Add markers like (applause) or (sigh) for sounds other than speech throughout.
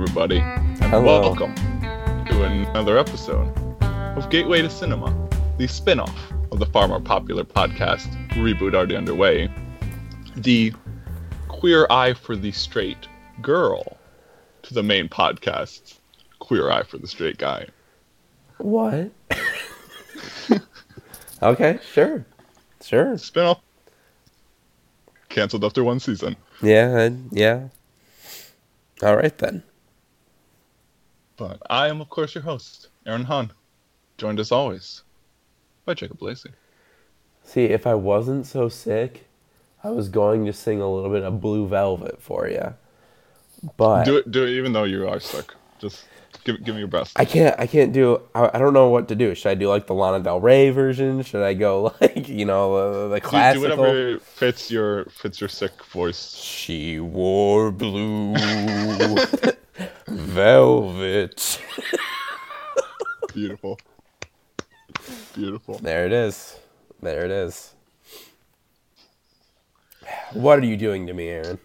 Everybody, and Hello. welcome to another episode of Gateway to Cinema, the spin off of the far more popular podcast Reboot Already Underway, the Queer Eye for the Straight Girl to the main podcast, Queer Eye for the Straight Guy. What? (laughs) okay, sure. Sure. Spin off canceled after one season. Yeah, yeah. All right then. But I am, of course, your host, Aaron Hahn, joined as always by Jacob Lacey. See, if I wasn't so sick, I was going to sing a little bit of Blue Velvet for you. But Do it, do it, even though you are sick. Just give, give me your best. I can't I can't do I, I don't know what to do. Should I do like the Lana Del Rey version? Should I go (laughs) like, you know, the, the Do- do, whatever fits your fits your sick voice. She wore blue (laughs) velvet. Beautiful. Beautiful. There it is. There it is. What are you doing to me, Aaron?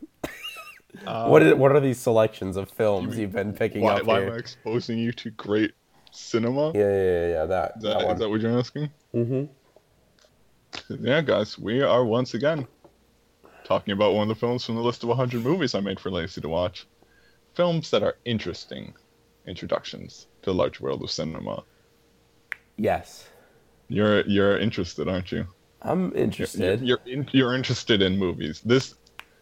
what are, what are these selections of films you've been picking Why, up why am I exposing you to great cinema? Yeah, yeah, yeah, yeah. That, Is that, that, is that what you're asking? mm-hmm. Yeah, guys, we are once again talking about one of the films from the list of 100 movies I made for Lacey to watch. Films that are interesting introductions to the large world of cinema. Yes, You're you're interested, aren't you? I'm You're interested. you're, you're interested in movies. This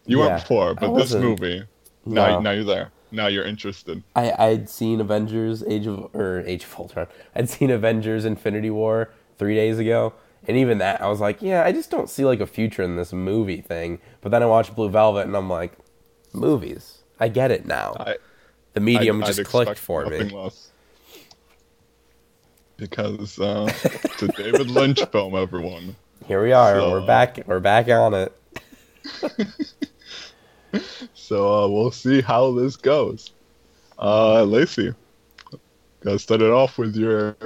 you Yeah, weren't before, but this movie now No. now you're there. Now you're interested. I I'd seen Avengers Age of or Age of Ultron. I'd seen Avengers Infinity War three days ago, and even that I was like, yeah, I just don't see like a future in this movie thing. But then I watched Blue Velvet, and I'm like, movies. I get it now. I the medium I'd- just clicked for me. less. Because uh, it's a David Lynch film, everyone. Here we are. So- We're back. We're back on it. (laughs) So uh, we'll see how this goes. Uh, Lacey, gotta start it off with your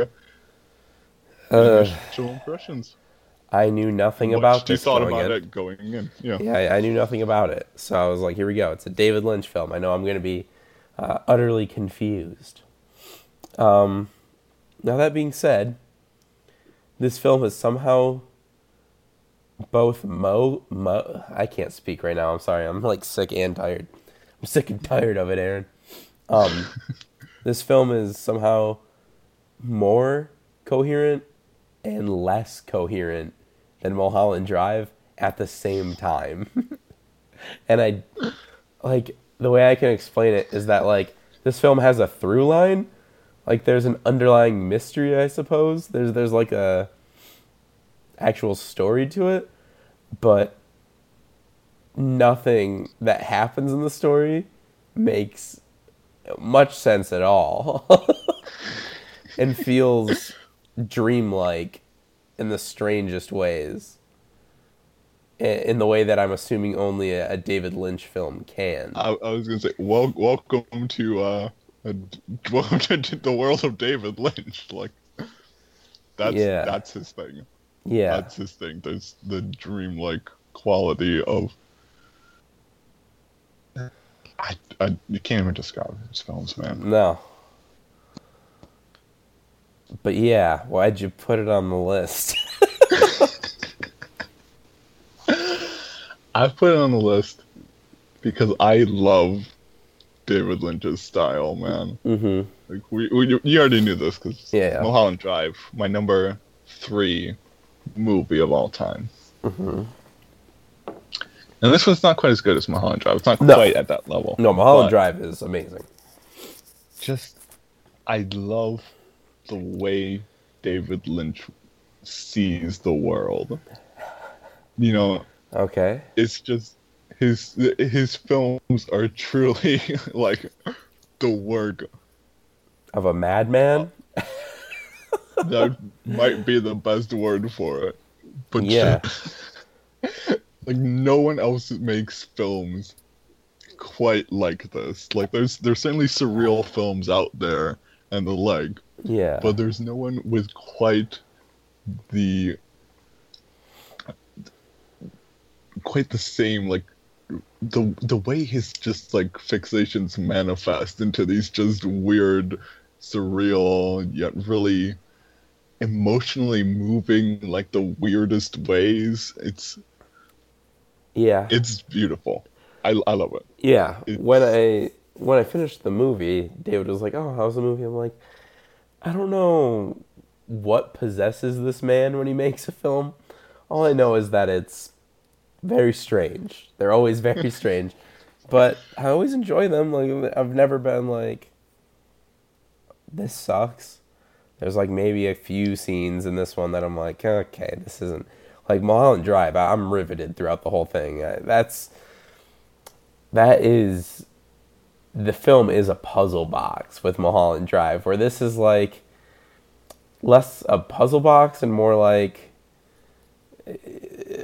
Uh, initial impressions. I knew nothing What about you this thought about in. it going in. Yeah. Yeah, I, I knew nothing about it. So I was like, here we go. It's a David Lynch film. I know I'm going to be uh, utterly confused. Um, now, that being said, this film has somehow both mo mo. I can't speak right now. I'm sorry. I'm like sick and tired. I'm sick and tired of it, Aaron. Um, (laughs) this film is somehow more coherent and less coherent than Mulholland Drive at the same time. (laughs) and I like the way I can explain it is that like this film has a through line, like there's an underlying mystery, I suppose. There's there's like a actual story to it, but nothing that happens in the story makes much sense at all. (laughs) and feels dreamlike in the strangest ways. In the way that I'm assuming only a, David Lynch film can. I, I was gonna say, wel- welcome to uh, a, (laughs) welcome to the world of David Lynch. Like, that's Yeah. that's his thing. Yeah. That's his thing. There's the dreamlike quality of. I, I you can't even describe his films, man. No. But yeah, why'd you put it on the list? (laughs) I've put it on the list because I love David Lynch's style, man. mm-hmm. Like we, we you already knew this because Yeah. Mulholland Drive, my number three movie of all time. Mm-hmm. And this one's not quite as good as Mulholland Drive. It's not No. quite at that level. No, Mulholland Drive is amazing. Just, I love the way David Lynch sees the world. You know, Okay. it's just his his films are truly (laughs) like the work Of a madman? (laughs) that might be the best word for it. But Yeah. (laughs) like no one else makes films quite like this. Like there's there's certainly surreal films out there and the like, Yeah. but there's no one with quite the quite the same like the the way his just like fixations manifest into these just weird, surreal yet really emotionally moving like the weirdest ways. It's Yeah. it's beautiful. I I love it. Yeah, It's- when I when I finished the movie, David was like, "Oh, how's the movie?" I'm like, "I don't know what possesses this man when he makes a film. All I know is that it's very strange. They're always very (laughs) strange, but I always enjoy them. Like I've never been like, this sucks. There's like maybe a few scenes in this one that I'm like, okay, this isn't like Mulholland Drive. I'm riveted throughout the whole thing. That's that is the film is a puzzle box with Mulholland Drive, where this is like less a puzzle box and more like uh,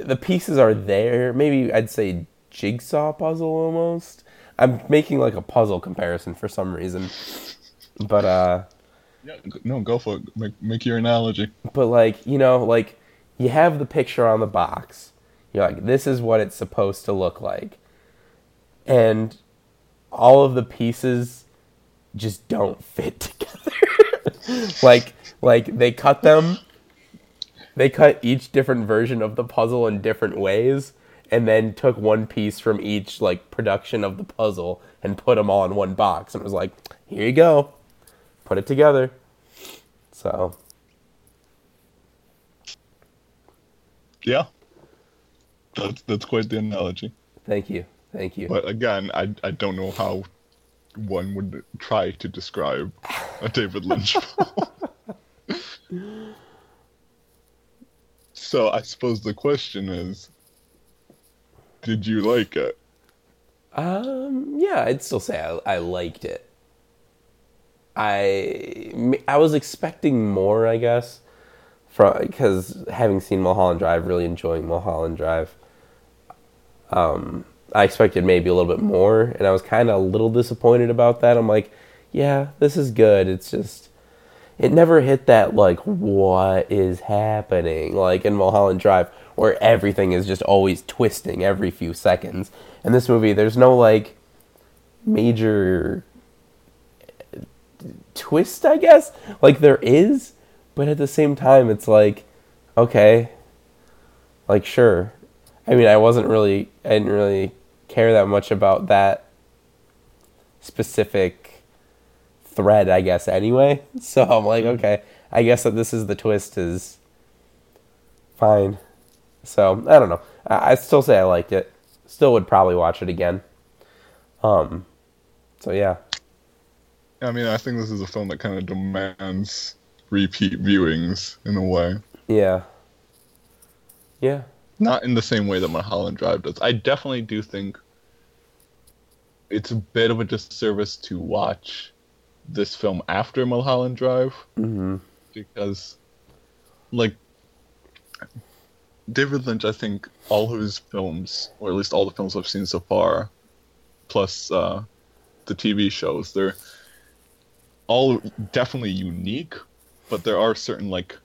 the pieces are there. Maybe I'd say jigsaw puzzle almost. I'm making like a puzzle comparison for some reason, but uh, Yeah, no, go for it. Make make your analogy. but like you know, like you have the picture on the box. You're like, this is what it's supposed to look like, and all of the pieces just don't fit (laughs) together. like like they cut them they cut each different version of the puzzle in different ways and then took one piece from each like production of the puzzle and put them all in one box and it was like here you go put it together so Yeah, that's that's quite the analogy. thank you thank you But again, I I don't know how one would try to describe a David Lynch film. (laughs) so I suppose the question is, did you like it? Um, yeah, I'd still say I, I liked it. I I was expecting more, I guess, from because having seen Mulholland Drive, really enjoying Mulholland Drive. Um, I expected maybe a little bit more, and I was kind of a little disappointed about that. I'm like, yeah, this is good. It's just it never hit that like what is happening like in Mulholland Drive where everything is just always twisting every few seconds. In this movie there's no like major twist, I guess. Like there is, but at the same time it's like okay. Like sure. I mean, I wasn't really I didn't really care that much about that specific thread, I guess, anyway. (laughs) So I'm like, okay, I guess that this is the twist is fine. So I don't know. I, I still say I liked it. Still would probably watch it again. Um. So yeah. I mean, I think this is a film that kind of demands repeat viewings in a way. Yeah. Yeah. Not in the same way that Mulholland Drive does. I definitely do think it's a bit of a disservice to watch this film after Mulholland Drive hmm because, like, David Lynch, I think all of his films, or at least all the films I've seen so far, plus uh, the TV shows, they're all definitely unique, but there are certain like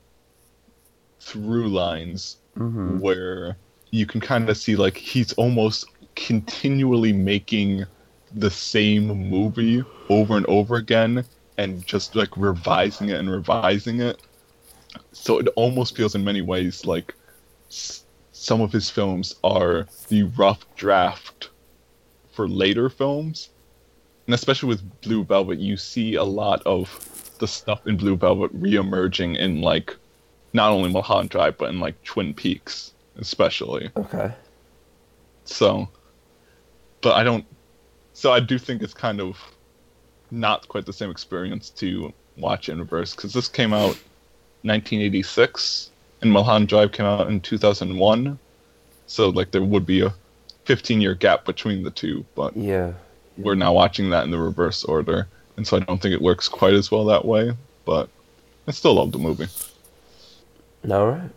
through lines hmm where you can kind of see like he's almost continually making the same movie over and over again and just like revising it and revising it. So it almost feels in many ways like s- some of his films are the rough draft for later films and especially with blue velvet you see a lot of the stuff in blue velvet re-emerging in like not only mulholland drive but in like twin peaks especially Okay. so but i don't so i do think it's kind of not quite the same experience to watch in reverse because this came out 1986 and mulholland drive came out in 2001 so like there would be a 15 year gap between the two but Yeah. We're now watching that in the reverse order and so i don't think it works quite as well that way but i still love the movie All right.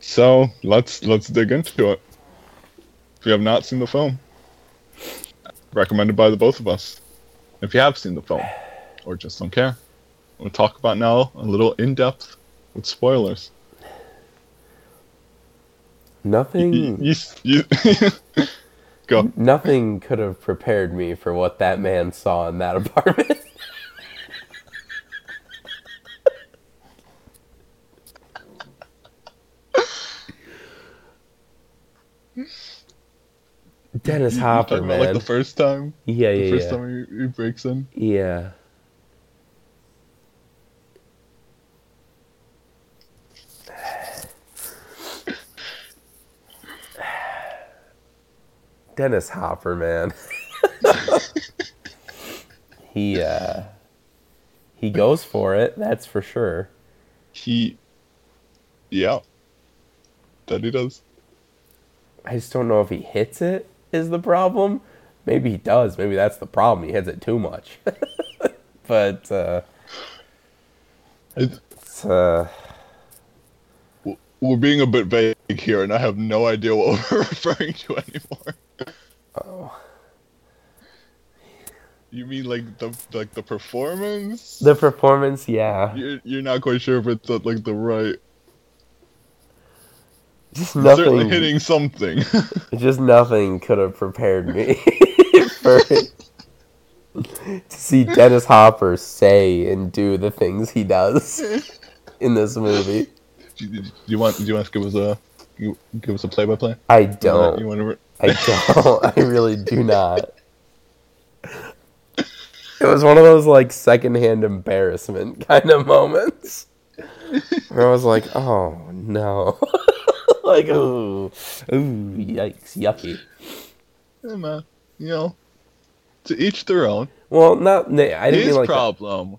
so let's let's dig into it if you have not seen the film recommended by the both of us if you have seen the film or just don't care we'll talk about now a little in depth with spoilers Nothing. (laughs) you, you, you- Go. Nothing could have prepared me for what that man saw in that (laughs) apartment. Dennis Hopper, man. Like the first time. yeah, The yeah, first yeah. time he, he breaks in. Yeah. Dennis Hopper, man. (laughs) he uh he goes for it, that's for sure. He. Yeah. That he does. I just don't know if he hits it is the problem. Maybe he does. Maybe that's the problem. He hits it too much. (laughs) but uh it's uh we're being a bit vague here, and I have no idea what we're (laughs) referring to anymore. Oh. You mean like the like the performance? The performance, yeah. You're, you're not quite sure if it's uh, like the right. Just Certainly nothing. hitting something. (laughs) Just nothing could have prepared me (laughs) for to see Dennis Hopper say and do the things he does (laughs) in this movie. do, you, do you want do you want to give us a give us a play by play? I don't. You want to? I don't. I really do not. It was one of those like secondhand embarrassment kind of moments where I was like, "Oh no!" (laughs) like, "Ooh, ooh, yikes, yucky." Yeah, man. You know, to each their own. Well, not. I didn't His like. that. problem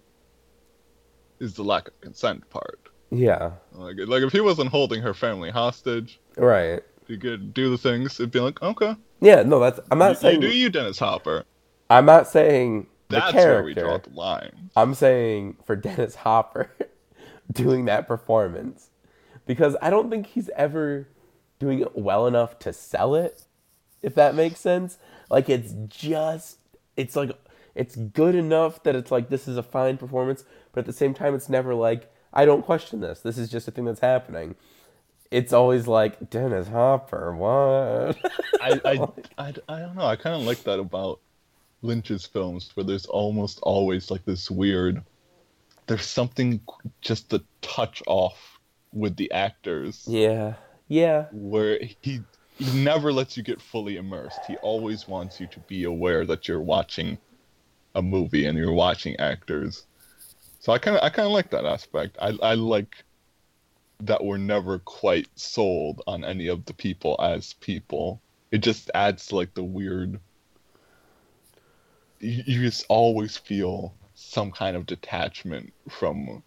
is the lack of consent part. Yeah. Like, like if he wasn't holding her family hostage, Right. He could do the things. It'd be like, okay, Yeah. No, that's. I'm not you saying. do you, Dennis Hopper. I'm not saying the That's where we draw the line. I'm saying for (laughs) Dennis Hopper doing that performance because I don't think he's ever doing it well enough to sell it if that makes sense. Like it's just it's like it's good enough that it's like this is a fine performance, but at the same time it's never like I don't question this. This is just a thing that's happening. It's always like Dennis Hopper, what? I, I, (laughs) I, I don't know. I kind of like that about Lynch's films, where there's almost always like this weird. There's something just a touch off with the actors, yeah. Yeah. where he he never lets you get fully immersed. He always wants you to be aware that you're watching a movie and you're watching actors. So I kind of I kind of like that aspect. I I like that we're never quite sold on any of the people as people. It just adds like the weird. You, you just always feel some kind of detachment from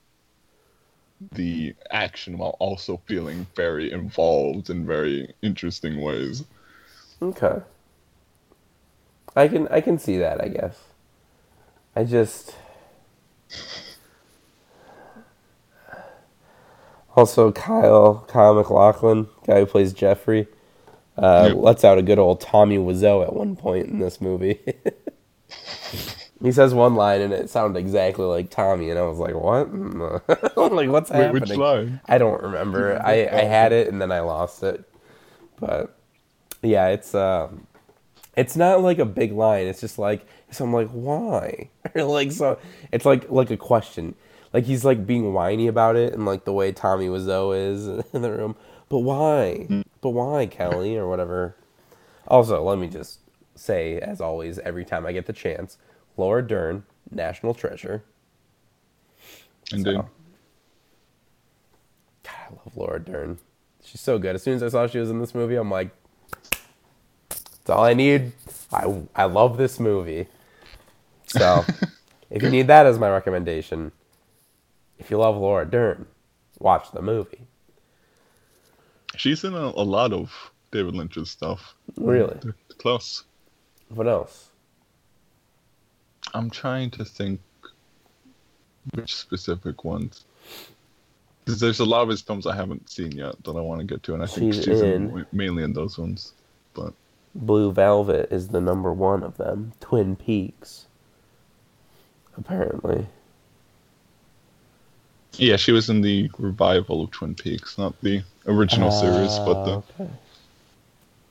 the action while also feeling very involved in very interesting ways. Okay. I can I can see that, I guess. I just also Kyle Kyle MacLachlan, guy who plays Jeffrey, uh, Yep. lets out a good old Tommy Wiseau at one point in this movie. (laughs) he says one line and it sounded exactly like Tommy, and I was like, "What? (laughs) Like, what's Wait, happening?" which line? I don't remember. I, I had it and then I lost it. But yeah, it's um it's not like a big line. It's just like so I'm like, why? Or (laughs) like so it's like like a question. Like he's like being whiny about it and like the way Tommy Wiseau is (laughs) in the room. But why? Mm. But why, Kelly, or whatever. Also, let me just say, as always, every time I get the chance, Laura Dern, national treasure. And So- God, I love Laura Dern. She's so good. As soon as I saw she was in this movie, I'm like, that's all I need. I, I love this movie. So, (laughs) if you need that as my recommendation, if you love Laura Dern, watch the movie. she's in a, a lot of David Lynch's stuff. Really. Close. What else? I'm trying to think which specific ones. Because there's a lot of his films I haven't seen yet that I want to get to, and I think She's she's in. in- mainly in those ones. But Blue Velvet is the number one of them. Twin Peaks. Apparently. Yeah, she was in the revival of Twin Peaks, not the original ah, series, but the okay.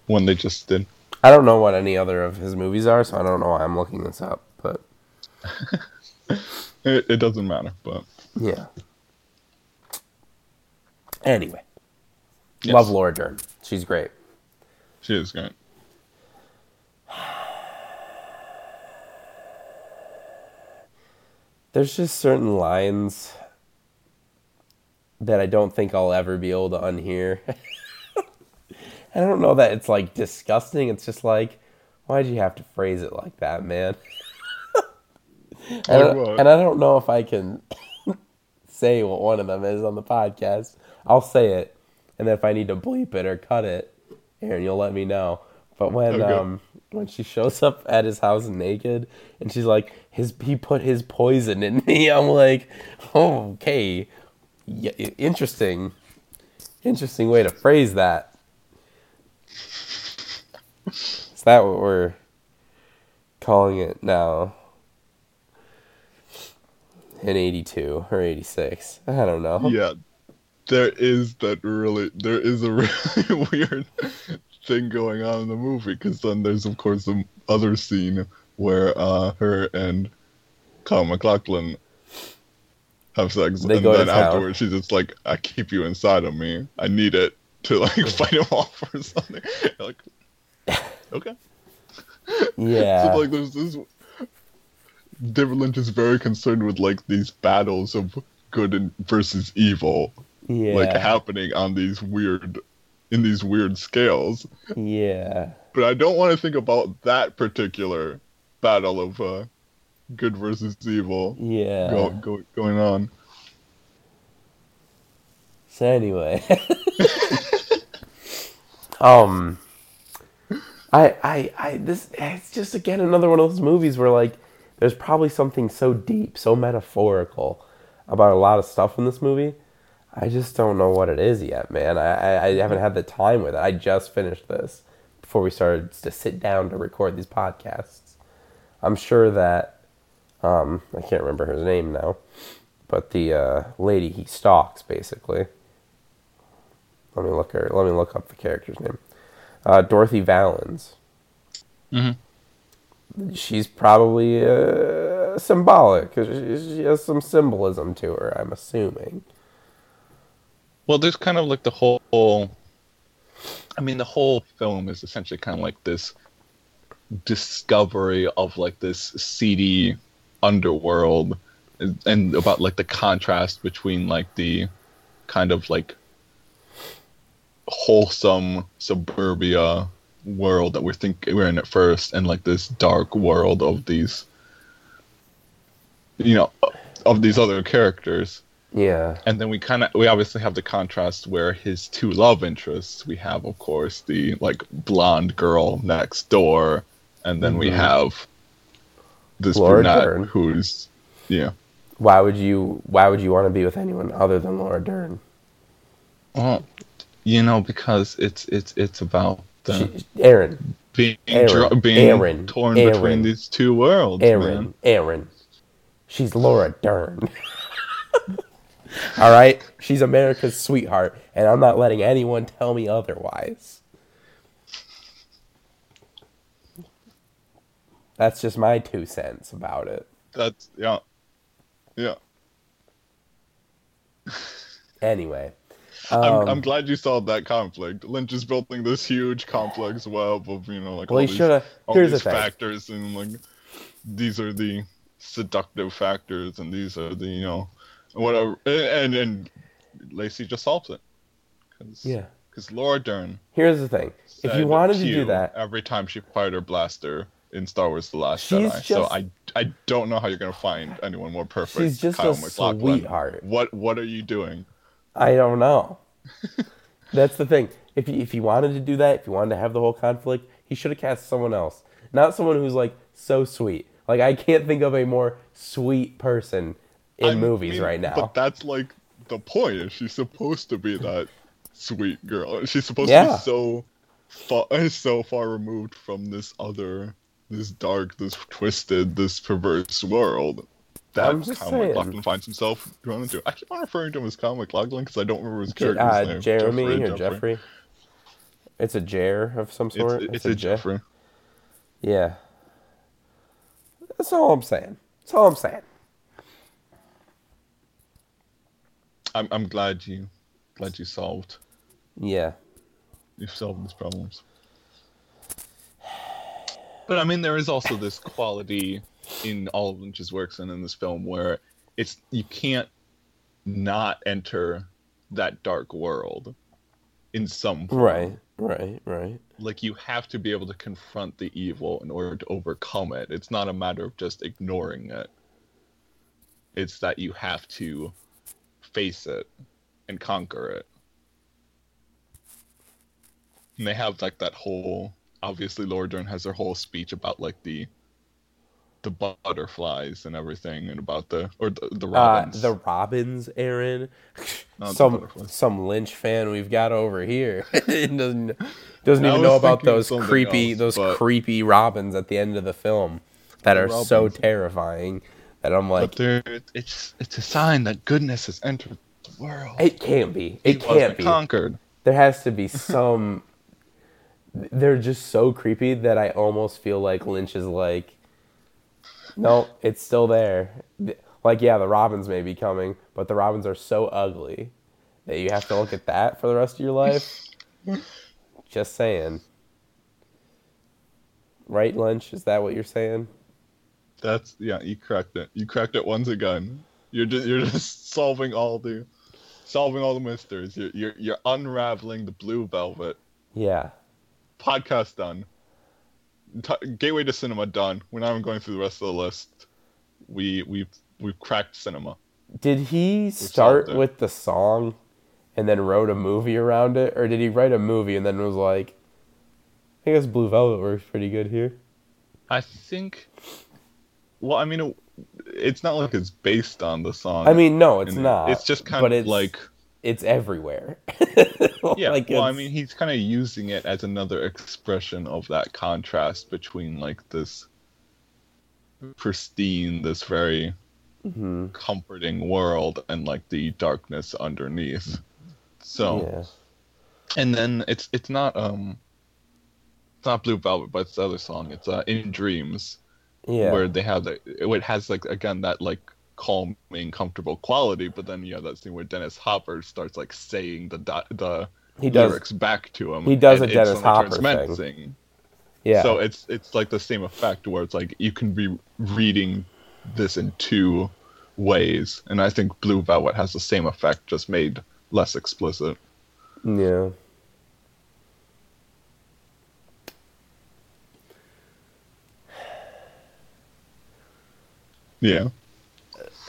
one they just did. I don't know what any other of his movies are, so I don't know why I'm looking this up. But (laughs) It, it doesn't matter, but yeah. Anyway, yes, love Laura Dern. She's great. She is great. There's just certain lines that I don't think I'll ever be able to unhear. (laughs) I don't know that it's like disgusting. It's just like, why'd you have to phrase it like that, man? and, I, and I don't know if I can (laughs) say what one of them is on the podcast. I'll say it, and then if I need to bleep it or cut it, Aaron, you'll let me know. But when Okay. um when she shows up at his house naked and she's like, his he put his poison in me, (laughs) I'm like, oh, okay, yeah, interesting, interesting way to phrase that. Is that what we're calling it now? In 82 or 86. I don't know. Yeah, there is that really. There is a (laughs) really weird thing going on in the movie because then there's of course the other scene where uh, her and Kyle MacLachlan have sex, They and then afterwards she's just like, "I keep you inside of me. I need it to like (laughs) fight him off or something." (laughs) like, okay. Yeah. (laughs) So like there's this David Lynch is very concerned with like these battles of good and versus evil yeah. like happening on these weird in these weird scales. yeah. But I don't want to think about that particular battle of uh good versus evil Yeah. go, go, going on. So anyway, (laughs) (laughs) um, I, I, I, this, it's just again another one of those movies where like, there's probably something so deep, so metaphorical about a lot of stuff in this movie. I just don't know what it is yet, man. I, I, I haven't had the time with it. I just finished this before we started to sit down to record these podcasts. I'm sure that, um, I can't remember her name now, but the uh, lady he stalks, basically. Let me look her. Let me look up the character's name. Uh, Dorothy Vallens. Mm-hmm. She's probably uh, symbolic. 'cause She she has some symbolism to her. I'm assuming. Well, there's kind of like the whole. I mean, the whole film is essentially kind of like this discovery of like this seedy underworld, and, about like the contrast between like the kind of like wholesome suburbia world that we're think we're in at first, and like this dark world of these, you know, of these other characters Yeah. and then we kind of we obviously have the contrast where his two love interests we have of course the like blonde girl next door and then we Mhm. have this Laura brunette Dern. who's yeah Why would you? Why would you want to be with anyone other than Laura Dern? well you know because it's it's it's about the She, Aaron. being Aaron, being Aaron, torn Aaron, between these two worlds Aaron. man. Aaron. She's Laura Dern. (laughs) All right, she's America's sweetheart, and I'm not letting anyone tell me otherwise. That's just my two cents about it. that's yeah yeah Anyway, I'm, um, I'm glad you saw that conflict. Lynch is building this huge complex web of you know like well, all he these all Here's the these thing. factors and like these are the seductive factors and these are the you know whatever and and, and Lacey just solves it because Yeah. Because Laura Dern Here's the thing. If you wanted to do that, every time she fired her blaster in Star Wars: The Last She's Jedi, so I I don't know how you're gonna find anyone more perfect. She's just Kyle a MacLachlan. sweetheart. What what are you doing? I don't know. (laughs) That's the thing. If he, if he wanted to do that, if he wanted to have the whole conflict, he should have cast someone else, not someone who's like so sweet. Like I can't think of a more sweet person in I movies mean, right now. But that's like the point. Is she's supposed to be that sweet girl? She's supposed to be so far, (laughs) so far removed from this other, this dark, this twisted, this perverse world that I'm just Kyle saying. MacLachlan finds himself drawn into. I keep on referring to him as Kyle MacLachlan because I don't remember his Je- character's uh, name. Jeremy Jeffrey, or Jeffrey. It's a Jer of some It's, sort. it's, a, Jeffrey. Yeah. That's all I'm saying. That's all I'm saying. I'm I'm glad you glad you solved Yeah. you've solved these problems. But I mean, there is also this quality in all of Lynch's works and in this film where it's you can't not enter that dark world in some form. Right. Right. Right. Like you have to be able to confront the evil in order to overcome it. It's not a matter of just ignoring it. It's that you have to face it and conquer it. And they have like that whole obviously Laura Dern has her whole speech about like the the butterflies and everything and about the or the, the Uh, robins. the Robins, Aaron. Not some some Lynch fan we've got over here (laughs) doesn't (laughs) doesn't I even know about those creepy else, those creepy Robins at the end of the film that The are so terrifying that I'm like, it's it's a sign that goodness has entered the world. it can't be. It He can't be. conquered. There has to be some. They're just so creepy that I almost feel like Lynch is like, no, it's still there. Like, yeah, the robins may be coming, but the robins are so ugly that you have to look at that for the rest of your life. (laughs) just saying. Right, Lynch? Is that what you're saying? That's yeah, you cracked it. You cracked it once again. You're just you're just (laughs) solving all the solving all the mysteries. You're you're you're unraveling the blue velvet. Yeah. Podcast done. T- Gateway to cinema done. We're not even going through the rest of the list. We we've we've cracked cinema. Did he start with the song and then wrote a movie around it? Or did he write a movie and then was like, I guess Blue Velvet works pretty good here? I think. Well, I mean, it, it's not like it's based on the song. I mean, no, it's and not. It's just kind of like it's everywhere. (laughs) yeah. Like, well, I mean, he's kind of using it as another expression of that contrast between like this pristine, this very Mhm. comforting world, and like the darkness underneath. So, yeah. and then it's it's not um, it's not Blue Velvet, but it's the other song. It's uh, In Dreams. Yeah. where they have the it has like again that like calming comfortable quality but then you have that scene where dennis hopper starts like saying the the He does- lyrics back to him he does a Dennis Hopper menacing. yeah. so it's it's like the same effect where it's like you can be reading this in two ways and i think blue velvet has the same effect just made less explicit yeah. yeah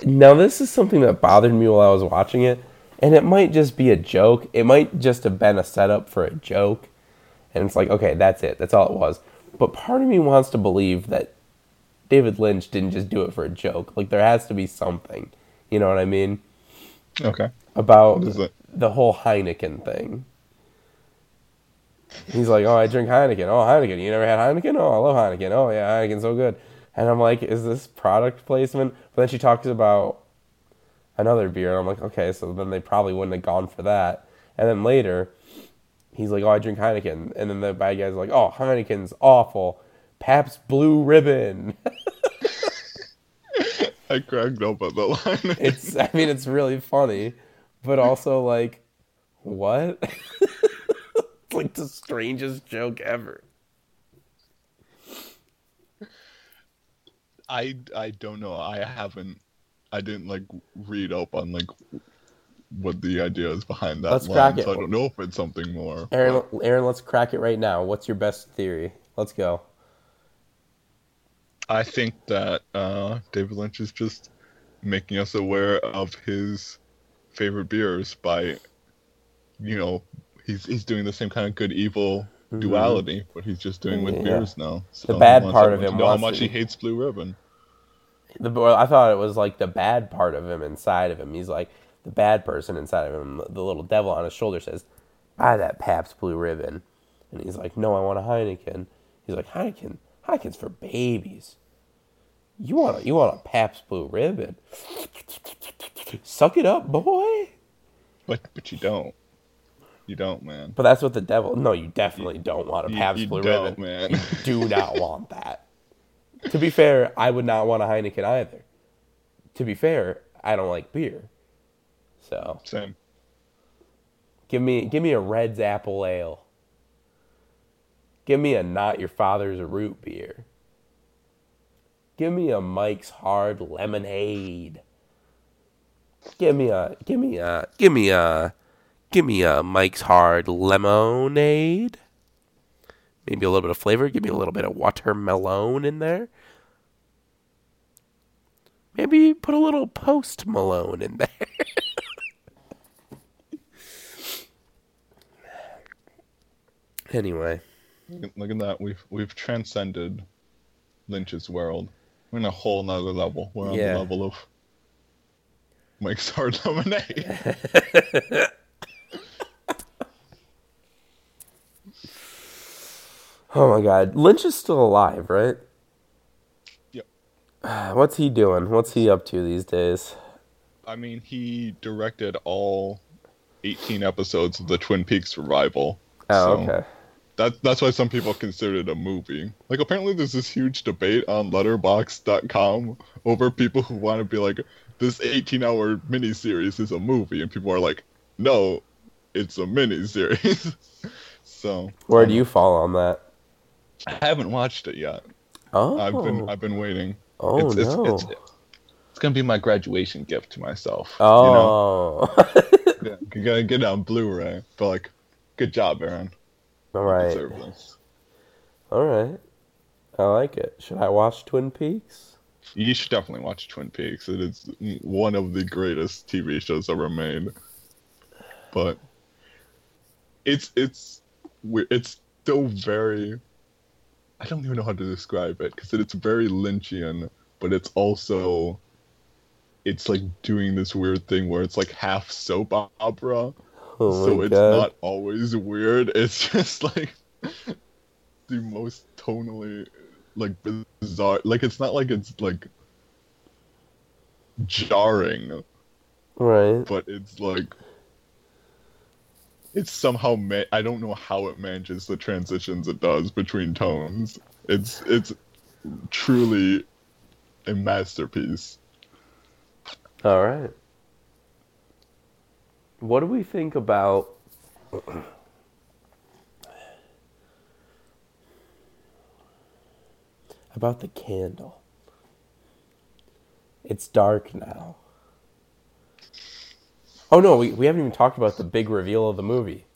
Now, this is something that bothered me while I was watching it, and it might just be a joke. It might just have been a setup for a joke, and it's like, okay, that's it. That's all it was. But part of me wants to believe that David Lynch didn't just do it for a joke. Like, there has to be something. You know what I mean? okay About What is it? the whole Heineken thing. He's like, oh, I drink Heineken. Oh, Heineken. You never had Heineken? Oh, I love Heineken. Oh, yeah, Heineken's so good. And I'm like, is this product placement? But then she talks about another beer, and I'm like, okay, so then they probably wouldn't have gone for that. And then later, he's like, oh, I drink Heineken. And then the bad guy's like, oh, Heineken's awful. Pabst Blue Ribbon. (laughs) i cracked up at the line it's, I mean, it's really funny, but also like, what? (laughs) it's like the strangest joke ever. I I don't know. I haven't. I didn't like read up on like what the idea is behind that Let's line, crack it. so I don't know if it's something more. Aaron, Aaron, let's crack it right now. What's your best theory? Let's go. I think that uh, David Lynch is just making us aware of his favorite beers by, you know, he's he's doing the same kind of good evil duality, what he's just doing with Mm-hmm. Yeah. beers now. So The bad part of him know how much to- he hates Blue Ribbon. The well, I thought it was like the bad part of him inside of him. He's like the bad person inside of him. The little devil on his shoulder says, "Buy that Pabst Blue Ribbon," and he's like, "No, I want a Heineken." He's like, "Heineken, Heineken's for babies. You want a, you want a Pabst Blue Ribbon? Suck it up, boy." But but you don't. You don't, man. But that's what the devil. No, you definitely don't want a You- Pabst you Blue don't, Ribbon. man. You do (laughs) not want that. To be fair, I would not want a Heineken either. To be fair, I don't like beer. So Same. give me give me a Red's Apple Ale. Give me a not your father's root beer. Give me a Mike's Hard Lemonade. Give me a give me a give me a give me a Mike's Hard Lemonade. Maybe a little bit of flavor. Give me a little bit of watermelon in there. Maybe put a little post Malone in there. (laughs) anyway, Look at, that. We've we've transcended Lynch's world. We're in a whole nother level. We're on Yeah. the level of Mike's Hard Lemonade. (laughs) oh my God, Lynch is still alive, right? Yep. (sighs) What's he doing? What's he up to these days? I mean, he directed all 18 episodes of the Twin Peaks revival. Oh, So okay. That, that's why some people consider it a movie. Like, apparently, there's this huge debate on Letterboxd.com over people who want to be like, this 18 hour miniseries is a movie. And people are like, no, it's a miniseries. (laughs) so. Where do you fall on that? I haven't watched it yet. Oh, I've been oh. I've been waiting. oh it's, no. it's, it's, it's gonna be my graduation gift to myself. You know? oh, (laughs) Yeah, you're gonna get it on Blu-ray. But like, good job, Aaron. all right, all right. I like it. Should I watch Twin Peaks? You should definitely watch Twin Peaks. It is one of the greatest TV shows ever made. But it's it's it's still very. I don't even know how to describe it because it's very Lynchian, but it's also. It's like doing this weird thing where it's like half soap opera, Oh so it's god. not always weird. (laughs) It's just like (laughs) the most tonally like bizarre. Like it's not like it's like jarring, right. but it's like it's somehow ma- I don't know how it manages the transitions it does between tones. It's it's truly a masterpiece. All right. What do we think about about the candle? It's dark now. Oh no, we, we haven't even talked about the big reveal of the movie.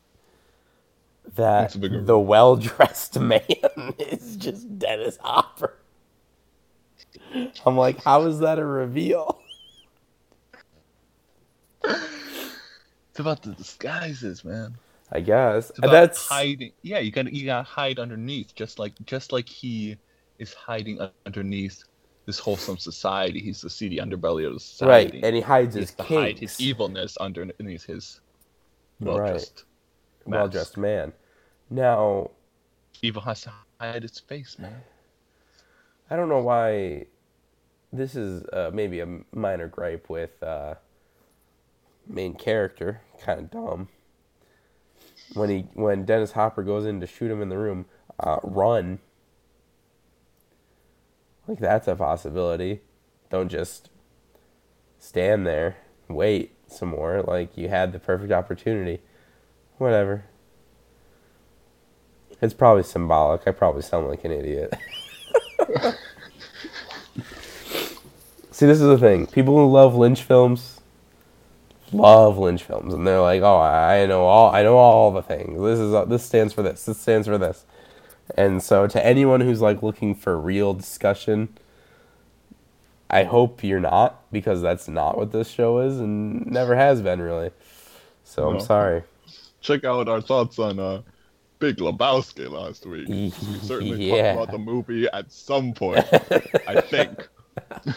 That the big reveal? the well dressed (laughs) man is just Dennis Hopper. I'm like, how is that a reveal? It's about the disguises, man. I guess that's hiding. Yeah, you got you got to hide underneath, just like just like he is hiding underneath this wholesome society. He's the seedy underbelly of the society. right, and he hides he his to hide his evilness underneath his Right. well dressed. well dressed man. Now, Evil has to hide its face, man. I don't know why this is uh, maybe a minor gripe with uh, main character, kind of dumb. When he when Dennis Hopper goes in to shoot him in the room, uh, run. Like that's a possibility. Don't just stand there, wait some more. Like you had the perfect opportunity. Whatever. It's probably symbolic. I probably sound like an idiot. (laughs) See, this is the thing. People who love Lynch films love Lynch films, and they're like, "Oh, I know all. I know all the things. This is this stands for this. This stands for this." And so, to anyone who's like looking for real discussion, I hope you're not, because that's not what this show is, and never has been really. So I'm sorry. Check out our thoughts on uh, Big Lebowski last week. We (laughs) certainly Yeah. talked about the movie at some point. (laughs) I think. (laughs)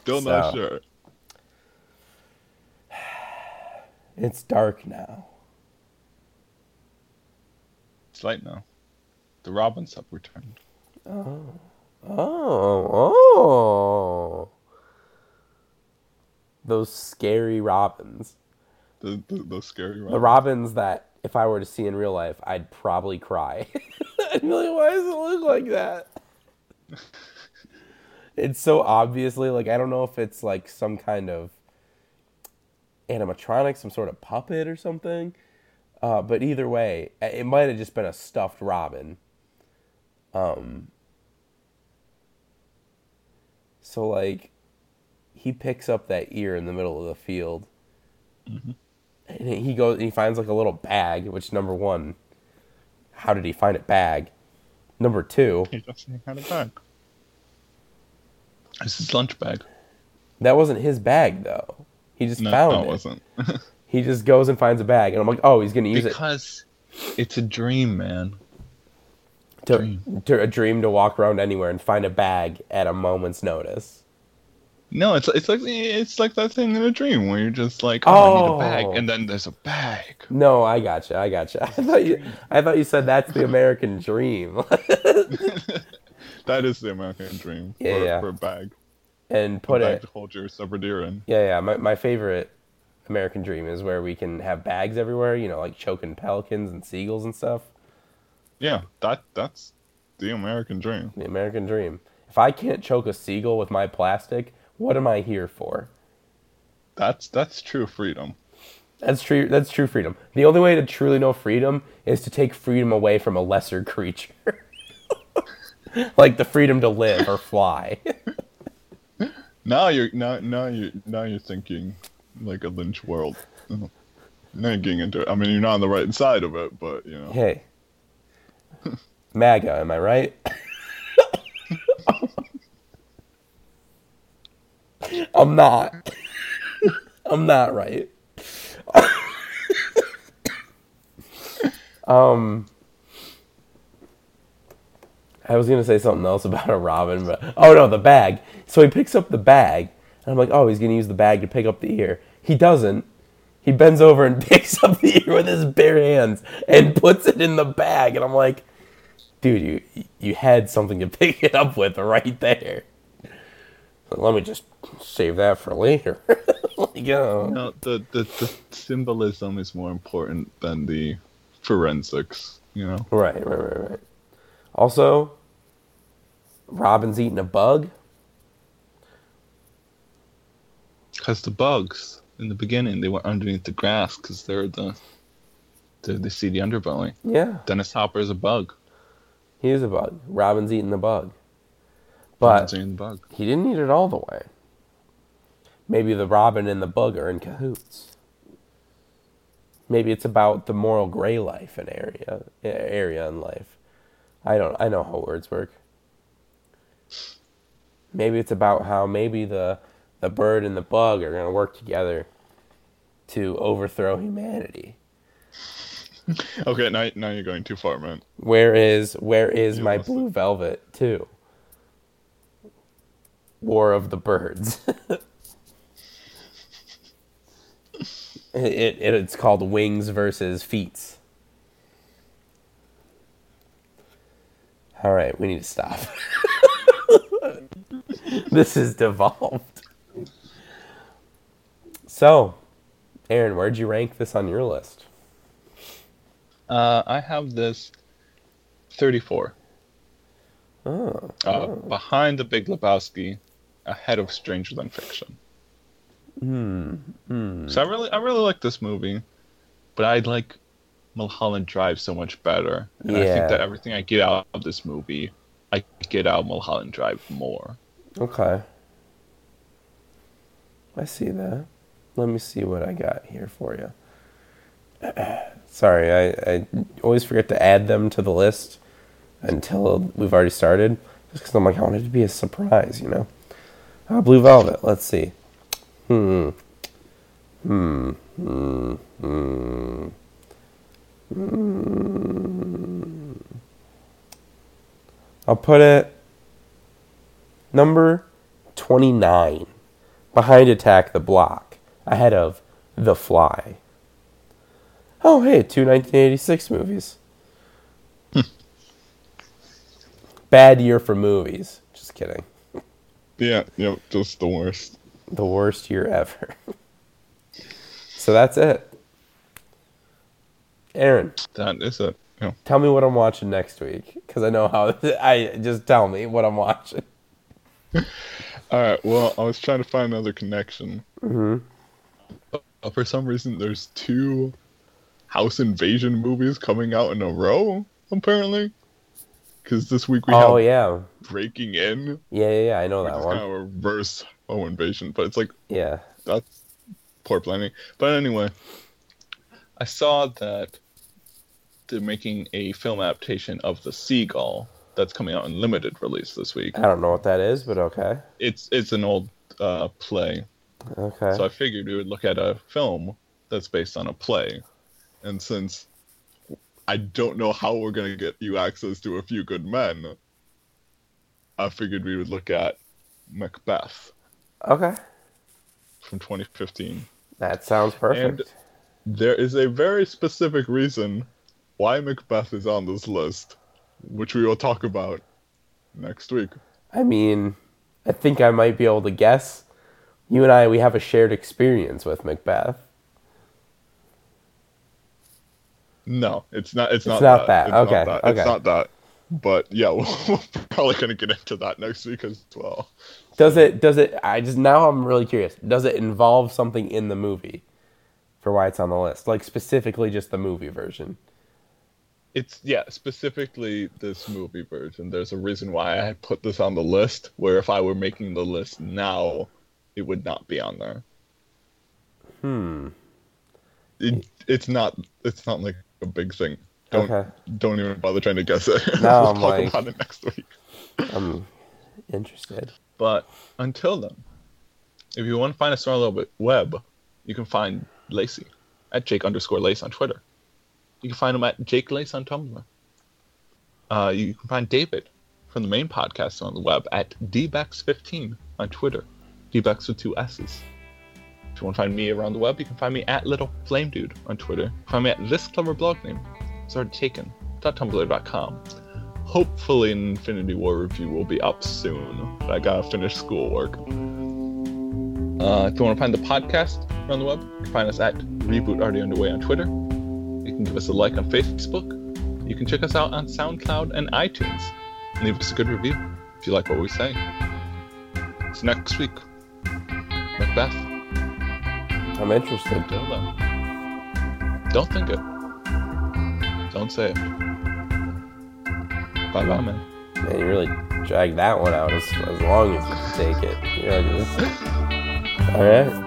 Still not So. sure. (sighs) It's dark now. It's light now. The Robins have returned. Oh, oh. Oh. Those scary robins. The, the, those scary The Robins. Robins that if I were to see in real life, I'd probably cry. (laughs) I'd be like, why does it look like that? (laughs) it's so obviously like I don't know if it's like some kind of animatronic, some sort of puppet or something. Uh, but either way, it might have just been a stuffed robin. Um. So like, he picks up that ear in the middle of the field, and he goes. and He finds like a little bag. Which number one, how did he find it bag? Number two, He just had a bag. It's his lunch bag. that wasn't his bag though. He just No, found no, it. it wasn't. (laughs) He just goes and finds a bag, and I'm like, oh, he's gonna use it. because it's a dream, man. to, dream. to a dream to walk around anywhere and find a bag at a moment's notice. No, it's it's like it's like that thing in a dream where you're just like, oh, I need a Oh. bag, and then there's a bag. No, I gotcha, I gotcha. (laughs) I thought you, I thought you said that's the American dream. (laughs) That is the American dream Yeah, for, yeah. for a bag. and A put bag it, to hold your supper deer in. yeah, yeah. My my favorite American dream is where we can have bags everywhere. You know, like choking pelicans and seagulls and stuff. Yeah, that that's the American dream. The American dream. If I can't choke a seagull with my plastic, what am I here for? That's that's true freedom. That's true. That's true freedom. The only way to truly know freedom is to take freedom away from a lesser creature, (laughs) like the freedom to live or fly. (laughs) Now you're now now you now you're thinking like a lynch world. (laughs) You're getting into it. I mean, you're not on the right side of it, but you know. hey, (laughs) MAGA, am I right? (laughs) I'm not. I'm not right. um, I was gonna say something else about a robin, but oh no, the bag. So he picks up the bag, and I'm like, oh, he's gonna use the bag to pick up the ear. He doesn't. He bends over and (laughs) picks up the ear with his bare hands and puts it in the bag, and I'm like, dude, you you had something to (laughs) pick it up with right there. Let me just save that for later. (laughs) like, oh. No, the, the the symbolism is more important than the forensics. You know. Right, right, right, right. Also, Robin's eating a bug. Because the bugs in the beginning they went underneath the grass because they're the the the underbelly. Yeah, Dennis Hopper is a bug. he is a bug. Robin's eating the bug. But the bug. he didn't eat it all the way. Maybe the robin and the bug are in cahoots. Maybe it's about the moral gray life in area area in life. I don't I know how words work. Maybe it's about how maybe the the bird and the bug are gonna work together to overthrow humanity. (laughs) Okay, now now you're going too far, man. Where is where is You my blue velvet too? War of the Birds. (laughs) it, it it's called Wings versus Feats. All right, we need to stop. (laughs) this is devolved. So, Aaron, where'd you rank this on your list? Uh, I have this 34. Oh, Uh, behind the Big Lebowski, ahead of Stranger Than Fiction. hmm. So I really, I really like this movie, but I like Mulholland Drive so much better. And I think that everything I get out of this movie, I get out of Mulholland Drive more. Okay. I see that. Let me see what I got here for you. (clears throat) Sorry, I, I always forget to add them to the list until we've already started. Just because I'm like, I want it to be a surprise, you know? Uh, Blue Velvet, let's see. Hmm. Hmm. Hmm. Hmm. Hmm. I'll put it number 29 behind Attack the Block, ahead of The Fly. Oh, hey, two 1986 movies. Bad year for movies. Just kidding. Yeah, yep, just the worst. The worst year ever. (laughs) So that's it. Aaron, That is it. Yeah. tell me what I'm watching next week because I know how. (laughs) I just tell me what I'm watching. (laughs) All right. Well, I was trying to find another connection. hmm Uh, for some reason, there's two house invasion movies coming out in a row. Apparently, because this week we Oh have yeah, Breaking In, yeah, yeah, yeah. I know that one. kind of a reverse home invasion, but it's like Yeah. that's poor planning. But anyway, I saw that they're making a film adaptation of The Seagull that's coming out in limited release this week. I don't know what that is, but okay. It's it's an old uh, play, Okay. so I figured we would look at a film that's based on a play, and since I don't know how we're gonna get you access to A Few Good Men, I figured we would look at Macbeth okay. from 2015. That sounds perfect. And There is a very specific reason why Macbeth is on this list, which we will talk about next week. I mean, I think I might be able to guess. You and I, we have a shared experience with Macbeth. No, it's not. It's, It's not, not that. that. It's Okay, Not that. okay. It's not that. But yeah, (laughs) we're probably gonna get into that next week as well. Does it? Does it? I just now I'm really curious. Does it involve something in the movie for why it's on the list? Like specifically just the movie version. It's yeah, specifically this movie version. There's a reason why I put this on the list. Where if I were making the list now, it would not be on there. Hmm. It, it's not. It's not like a big thing. Don't Okay. don't even bother trying to guess it. No, (laughs) we'll I'm talk like- about it next week. I'm interested. But until then, if you want to find us on a little bit web, you can find Lacey at Jake underscore Lace on Twitter. You can find him at Jake Lace on Tumblr. Uh, you can find David from the main podcast on the web at dbex15 on Twitter. Dbex with two S's. If you want to find me around the web, you can find me at Little Flame Dude on Twitter. Find me at this clever blog name. It's already. Hopefully, an Infinity War review will be up soon. I gotta finish schoolwork. Uh, if you want to find the podcast around the web, you can find us at Reboot Already Underway on Twitter. You can give us a like on Facebook. You can check us out on SoundCloud and iTunes. Leave us a good review if you like what we say. It's next week. Macbeth. I'm interested. Don't think it. Don't say it. Bye bye, man. Man, you really dragged that one out as, as long as you take it. You're like, this- (laughs) All right.